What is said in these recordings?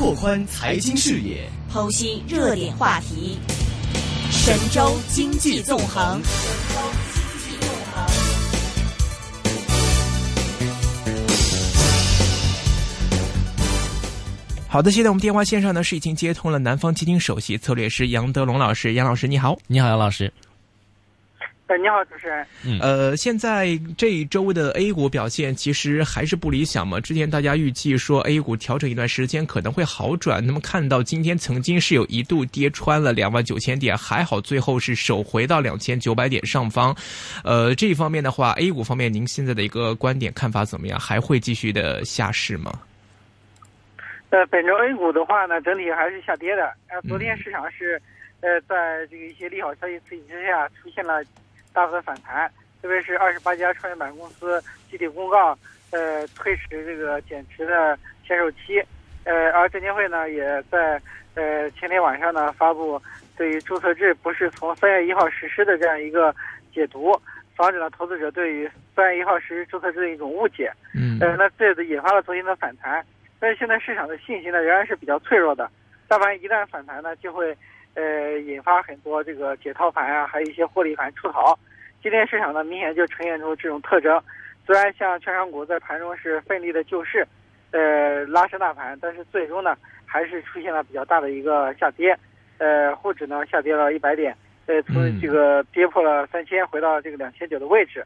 拓宽财经视野，剖析热点话题。神州经济纵横。好的，现在我们电话线上呢是已经接通了南方基金首席策略师杨德龙老师，杨老师你好，你好杨老师。哎，你好，主持人。嗯，呃，现在这一周的 A 股表现其实还是不理想嘛。之前大家预计说 A 股调整一段时间可能会好转，那么看到今天曾经是有一度跌穿了两万九千点，还好最后是守回到两千九百点上方。呃，这一方面的话，A 股方面您现在的一个观点看法怎么样？还会继续的下市吗？呃，本周 A 股的话呢，整体还是下跌的。呃，昨天市场是，呃，在这个一些利好消息刺激之下，出现了。大幅的反弹，特别是二十八家创业板公司集体公告，呃，推迟这个减持的限售期，呃，而证监会呢，也在呃前天晚上呢发布对于注册制不是从三月一号实施的这样一个解读，防止了投资者对于三月一号实施注册制的一种误解。嗯，呃，那这引发了昨天的反弹，但是现在市场的信心呢仍然是比较脆弱的，大盘一旦反弹呢，就会。呃，引发很多这个解套盘啊，还有一些获利盘出逃。今天市场呢，明显就呈现出这种特征。虽然像券商股在盘中是奋力的救市，呃，拉升大盘，但是最终呢，还是出现了比较大的一个下跌。呃，沪指呢下跌了一百点，呃，从这个跌破了三千，回到这个两千九的位置。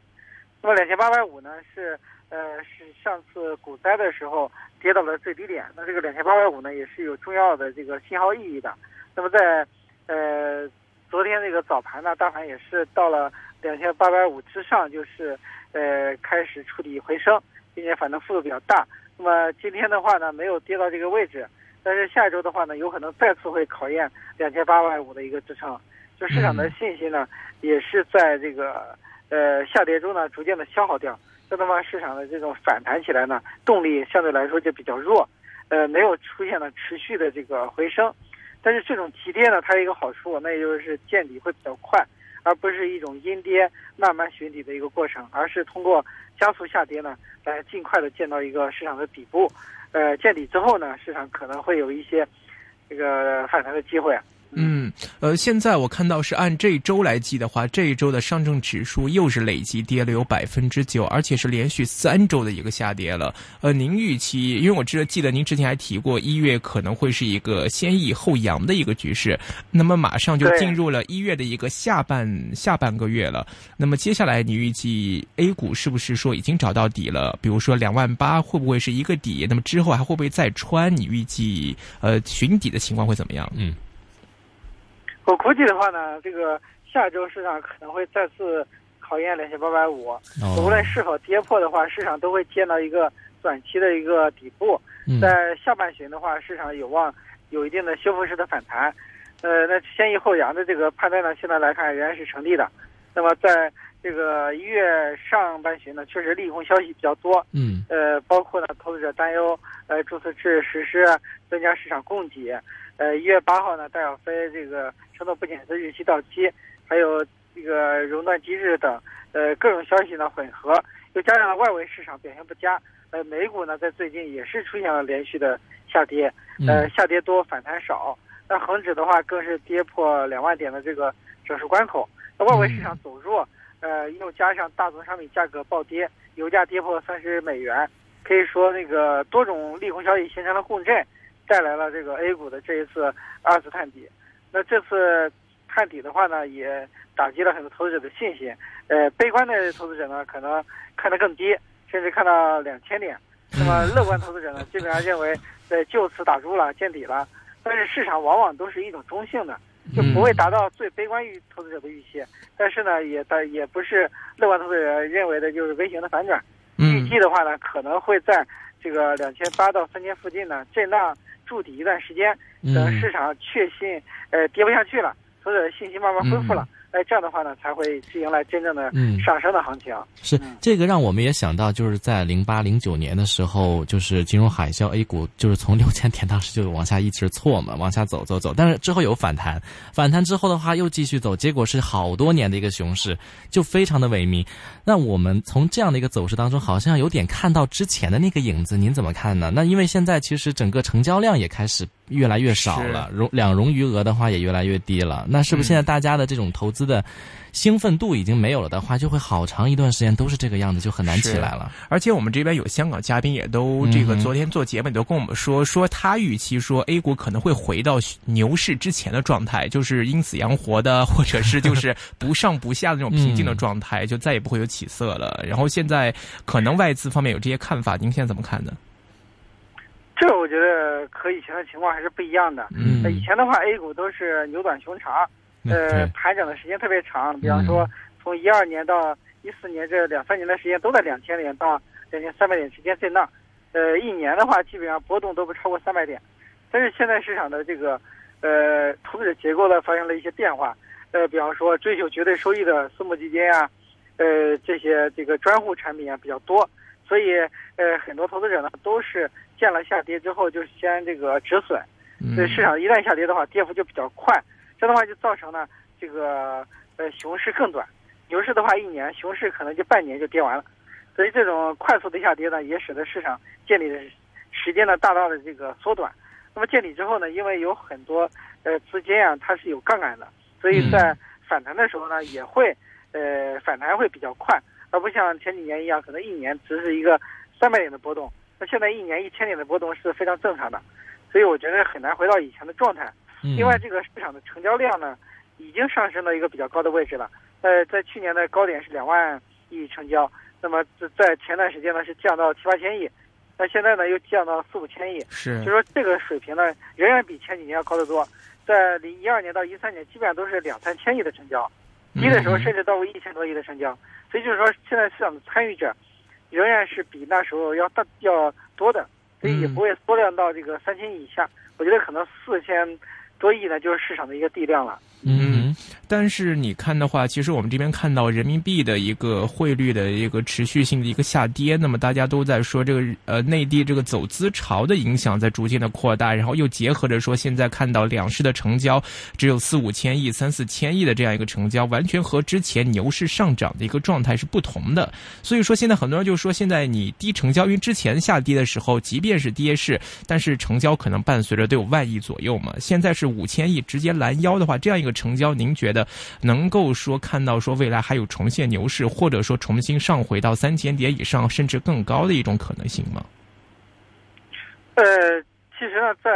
那么两千八百五呢，是呃是上次股灾的时候跌到了最低点。那这个两千八百五呢，也是有重要的这个信号意义的。那么在呃，昨天那个早盘呢，大盘也是到了两千八百五之上，就是呃开始触底回升，并且反弹幅度比较大。那么今天的话呢，没有跌到这个位置，但是下周的话呢，有可能再次会考验两千八百五的一个支撑。就市场的信心呢，也是在这个呃下跌中呢，逐渐的消耗掉。这的话，市场的这种反弹起来呢，动力相对来说就比较弱，呃，没有出现了持续的这个回升。但是这种急跌呢，它有一个好处，那也就是见底会比较快，而不是一种阴跌慢慢寻底的一个过程，而是通过加速下跌呢，来尽快的见到一个市场的底部。呃，见底之后呢，市场可能会有一些这个反弹的机会。嗯，呃，现在我看到是按这一周来计的话，这一周的上证指数又是累计跌了有百分之九，而且是连续三周的一个下跌了。呃，您预期，因为我知道记得您之前还提过，一月可能会是一个先抑后扬的一个局势，那么马上就进入了一月的一个下半下半个月了。那么接下来你预计 A 股是不是说已经找到底了？比如说两万八会不会是一个底？那么之后还会不会再穿？你预计呃寻底的情况会怎么样？嗯。我估计的话呢，这个下周市场可能会再次考验两千八百五。无论是否跌破的话，市场都会见到一个短期的一个底部。在下半旬的话，市场有望有一定的修复式的反弹。呃，那先抑后扬的这个判断呢，现在来看仍然是成立的。那么在这个一月上半旬呢，确实利空消息比较多。嗯。呃，包括呢，投资者担忧呃注册制实施增加市场供给。呃，一月八号呢，戴小飞这个承诺不减资日期到期，还有这个熔断机制等，呃，各种消息呢混合，又加上了外围市场表现不佳，呃，美股呢在最近也是出现了连续的下跌，呃，下跌多反弹少，那恒指的话更是跌破两万点的这个整数关口，那外围市场走弱，呃，又加上大宗商品价格暴跌，油价跌破三十美元，可以说那个多种利空消息形成了共振。带来了这个 A 股的这一次二次探底，那这次探底的话呢，也打击了很多投资者的信心。呃，悲观的投资者呢，可能看得更低，甚至看到两千点。那么乐观投资者呢，基本上认为呃就此打住了，见底了。但是市场往往都是一种中性的，就不会达到最悲观预投资者的预期。但是呢，也但也不是乐观投资者认为的就是微型的反转。预计的话呢，可能会在这个两千八到三千附近呢震荡。筑底一段时间，等市场确信，呃，跌不下去了，投资者信心慢慢恢复了，哎，这样的话呢，才会是迎来真正的嗯上升的行情。是嗯这个让我们也想到，就是在零八零九年的时候，就是金融海啸，A 股就是从六千点当时就往下一直错嘛，往下走走走，但是之后有反弹，反弹之后的话又继续走，结果是好多年的一个熊市，就非常的萎靡。那我们从这样的一个走势当中，好像有点看到之前的那个影子，您怎么看呢？那因为现在其实整个成交量也开始越来越少了，融两融余额的话也越来越低了，那是不是现在大家的这种投资的兴奋度已经没有了的话，就会好长一段时间都是这个样子，就很难起来了。而且我们这边有香港嘉宾也都这个昨天做节目也都跟我们说，说他预期说 A 股可能会回到牛市之前的状态，就是阴死阳活的，或者是就是不上不下的那种平静的状态，就再也不会有起色了。然后现在可能外资方面有这些看法，您现在怎么看呢？这个我觉得和以前的情况还是不一样的。以前的话，A 股都是牛短熊长，呃，，盘整的时间特别长。比方说，从一二年到一四年这两三年的时间，都在两千点到两千三百点之间震荡。呃，一年的话，基本上波动都不超过三百点。但是现在市场的这个呃投资者结构呢发生了一些变化。呃，比方说追求绝对收益的私募基金啊，呃这些这个专户产品啊比较多，所以呃很多投资者呢都是见了下跌之后就先这个止损。所以市场一旦下跌的话，跌幅就比较快，这样的话就造成了这个呃熊市更短，牛市的话一年，熊市可能就半年就跌完了，所以这种快速的下跌呢，也使得市场建立的时间呢大大的这个缩短。那么建立之后呢，因为有很多呃资金啊，它是有杠杆的，所以在反弹的时候呢，也会呃反弹会比较快，而不像前几年一样，可能一年只是一个三百点的波动，那现在一年一千点的波动是非常正常的。所以我觉得很难回到以前的状态。嗯另外，这个市场的成交量呢，已经上升到一个比较高的位置了。呃，在去年的高点是两万亿成交，那么在前段时间呢是降到七八千亿，那现在呢又降到四五千亿，是就说这个水平呢仍然比前几年要高得多。在零一二年到一三年，基本上都是两三千亿的成交，低的时候甚至到过一千多亿的成交。所以就是说，现在市场的参与者仍然是比那时候要大要多的，所以也不会缩量到这个三千亿以下。我觉得可能四千多亿呢，就是市场的一个地量了。嗯但是你看的话，其实我们这边看到人民币的一个汇率的一个持续性的一个下跌，那么大家都在说这个呃内地这个走资潮的影响在逐渐的扩大，然后又结合着说现在看到两市的成交只有四五千亿、三四千亿的这样一个成交，完全和之前牛市上涨的一个状态是不同的。所以说现在很多人就说，现在你低成交，因为之前下跌的时候，即便是跌势，但是成交可能伴随着都有万亿左右嘛。现在是五千亿直接拦腰的话，这样一个成交，你觉得能够说看到说未来还有重现牛市，或者说重新上回到三千点以上，甚至更高的一种可能性吗？呃，其实呢，在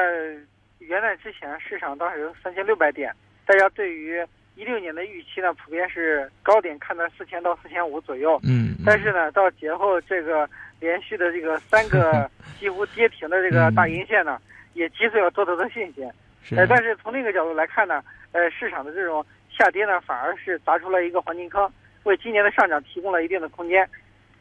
元旦之前，市场当时有三千六百点，大家对于一六年的预期呢，普遍是高点看在四千到四千五左右。嗯，但是呢，到节后这个连续的这个三个 几乎跌停的这个大阴线呢，也击碎了多头的信心。是呃，但是从另一个角度来看呢，呃，市场的这种下跌呢，反而是砸出了一个黄金坑，为今年的上涨提供了一定的空间。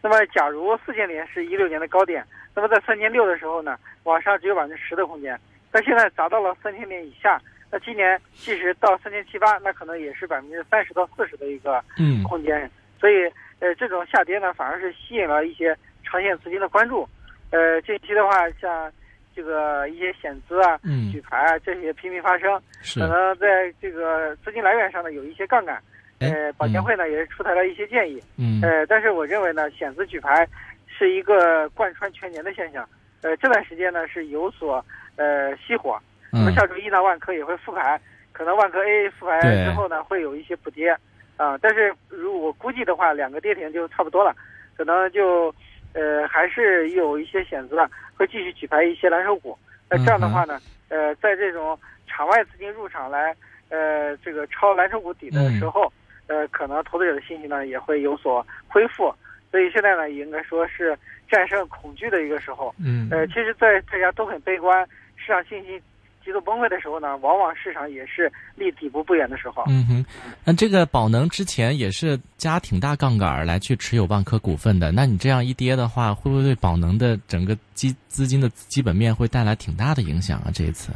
那么，假如四千点是一六年的高点，那么在三千六的时候呢，往上只有百分之十的空间。但现在砸到了三千点以下，那今年即使到三千七八，那可能也是百分之三十到四十的一个嗯空间。所以，呃，这种下跌呢，反而是吸引了一些长线资金的关注。呃，近期的话，像这个一些险资啊、嗯。举牌啊这些频频发生，可能在这个资金来源上呢有一些杠杆。哎呃，保监会呢也是出台了一些建议。嗯。呃，但是我认为呢，险资举牌是一个贯穿全年的现象。呃，这段时间呢是有所呃熄火。那么嗯下周一呢，万科也会复牌，可能万科 A 复牌之后呢会有一些补跌啊、但是如我估计的话，两个跌停就差不多了，可能就呃还是有一些险资啊会继续举牌一些蓝筹股。那这样的话呢，呃，在这种场外资金入场来呃这个抄蓝筹股底的时候，呃，可能投资者的信心呢也会有所恢复。所以现在呢，应该说是战胜恐惧的一个时候。嗯呃，其实，在大家都很悲观、市场信心极度崩溃的时候呢，往往市场也是离底部不远的时候。嗯哼，那这个宝能之前也是加挺大杠杆儿来去持有万科股份的，那你这样一跌的话，会不会对宝能的整个基资金的基本面会带来挺大的影响啊？这一次，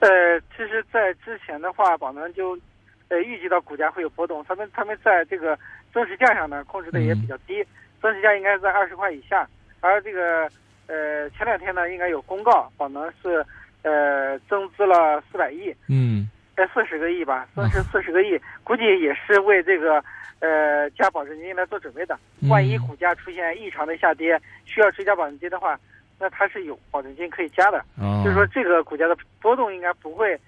呃，其实，在之前的话，宝能就呃预计到股价会有波动。他们他们在这个增持价上呢控制的也比较低，增持价应该在二十块以下。而这个呃前两天呢应该有公告，宝能是呃增资了四百亿，嗯，呃四十个亿吧，增持四十个亿，估计也是为这个呃加保证金来做准备的。万一股价出现异常的下跌，需要追加保证金的话，那它是有保证金可以加的。哦，就是说这个股价的波动应该不会，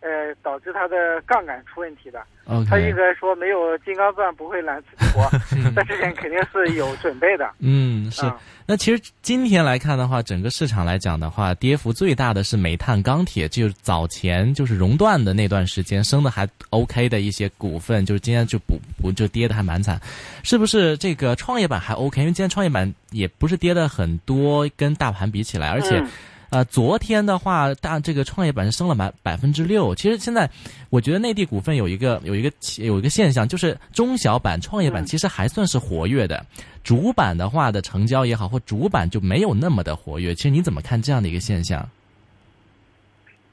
呃，导致它的杠杆出问题的。它应该说没有金刚钻不会揽瓷器活，在之前肯定是有准备的。嗯，是啊。那其实今天来看的话，整个市场来讲的话，跌幅最大的是煤炭、钢铁，就是早前就是熔断的那段时间升的还 OK 的一些股份，就是今天就补补就跌的还蛮惨，是不是？这个创业板还 OK，因为今天创业板也不是跌的很多，跟大盘比起来，而且。嗯呃，昨天的话，大这个创业板是升了百百分之六。其实现在，我觉得内地股份有一个有一个有一个现象，就是中小板创业板嗯其实还算是活跃的，主板的话的成交也好，或主板就没有那么的活跃。其实你怎么看这样的一个现象？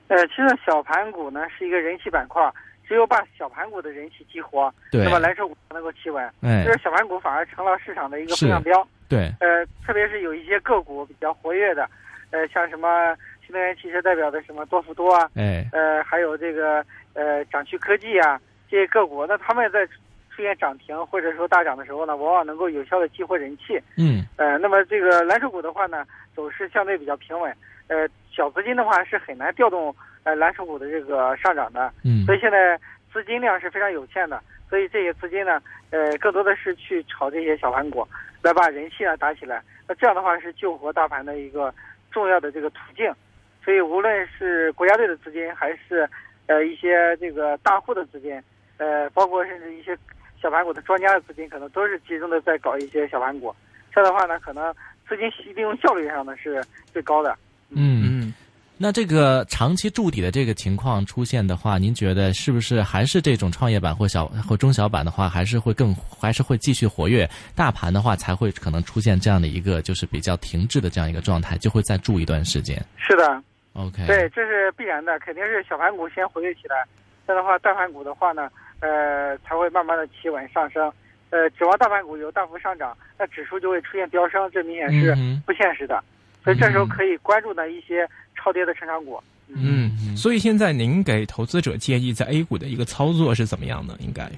呃，其实小盘股呢是一个人气板块，只有把小盘股的人气激活，对那么蓝筹股才能够企稳。哎就，是小盘股反而成了市场的一个风向标。对，呃，特别是有一些个股比较活跃的，呃，像什么新能源汽车代表的什么多福多啊，哎，呃，还有这个呃掌趣科技啊这些个股，那他们在出现涨停或者说大涨的时候呢，往往能够有效的激活人气。嗯，呃，那么这个蓝筹股的话呢，走势相对比较平稳。呃，小资金的话是很难调动呃蓝筹股的这个上涨的，嗯所以现在资金量是非常有限的。所以这些资金呢，呃，更多的是去炒这些小盘股，来把人气呢打起来。那这样的话是救活大盘的一个重要的这个途径。所以无论是国家队的资金，还是呃一些这个大户的资金，呃，包括甚至一些小盘股的专家的资金，可能都是集中的在搞一些小盘股。这样的话呢，可能资金利用效率上呢是最高的。嗯。嗯，那这个长期筑底的这个情况出现的话，您觉得是不是还是这种创业板或小或中小板的话，还是会更还是会继续活跃？大盘的话才会可能出现这样的一个就是比较停滞的这样一个状态，就会再住一段时间。是的，OK，对，这是必然的，肯定是小盘股先活跃起来，这样的话，大盘股的话呢，呃，才会慢慢的企稳上升。呃，指望大盘股有大幅上涨，那指数就会出现飙升，这明显是不现实的。所以这时候嗯可以关注的一些超跌的成长股。嗯，所以现在您给投资者建议在 A 股的一个操作是怎么样呢？应该，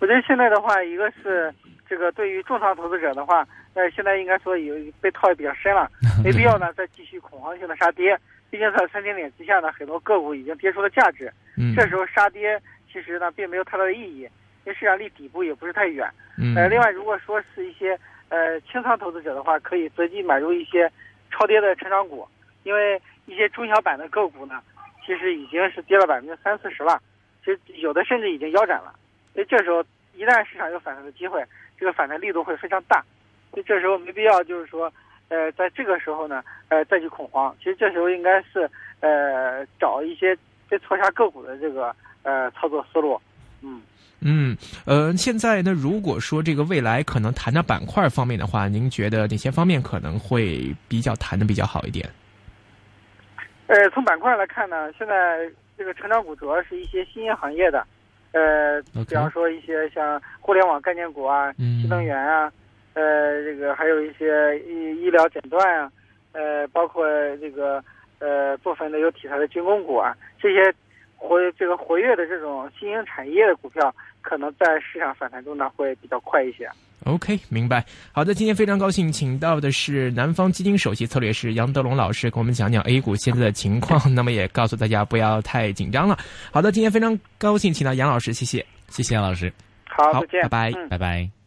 我觉得现在的话，一个是这个对于重仓投资者的话，呃，现在应该说有被套的比较深了，没必要呢再继续恐慌性的杀跌。毕竟在三千点之下呢，很多个股已经跌出了价值。嗯，这时候杀跌其实呢并没有太大的意义，因为市场离底部也不是太远。嗯，呃，另外如果说是一些呃清仓投资者的话，可以择机买入一些超跌的成长股，因为一些中小板的个股呢，其实已经是跌了百分之三四十了，其实有的甚至已经腰斩了。所以这时候一旦市场有反弹的机会，这个反弹力度会非常大。所以这时候没必要就是说，呃，在这个时候呢，呃，再去恐慌。其实这时候应该是呃找一些被错杀个股的这个呃操作思路。嗯。嗯，呃，现在呢，如果说这个未来可能谈到板块方面的话，您觉得哪些方面可能会比较谈的比较好一点？呃，从板块来看呢，现在这个成长股主要是一些新兴行业的，呃比方说一些像互联网概念股啊、嗯新能源啊，呃，这个还有一些医医疗诊断啊，呃，包括这个呃部分的有题材的军工股啊，这些活这个活跃的这种新兴产业的股票，可能在市场反弹中呢会比较快一些。OK，明白。好的，今天非常高兴请到的是南方基金首席策略师杨德龙老师，给我们讲讲 A 股现在的情况。那么也告诉大家不要太紧张了。好的，今天非常高兴请到杨老师，谢谢。谢谢杨老师，好，好再见，拜拜嗯拜拜。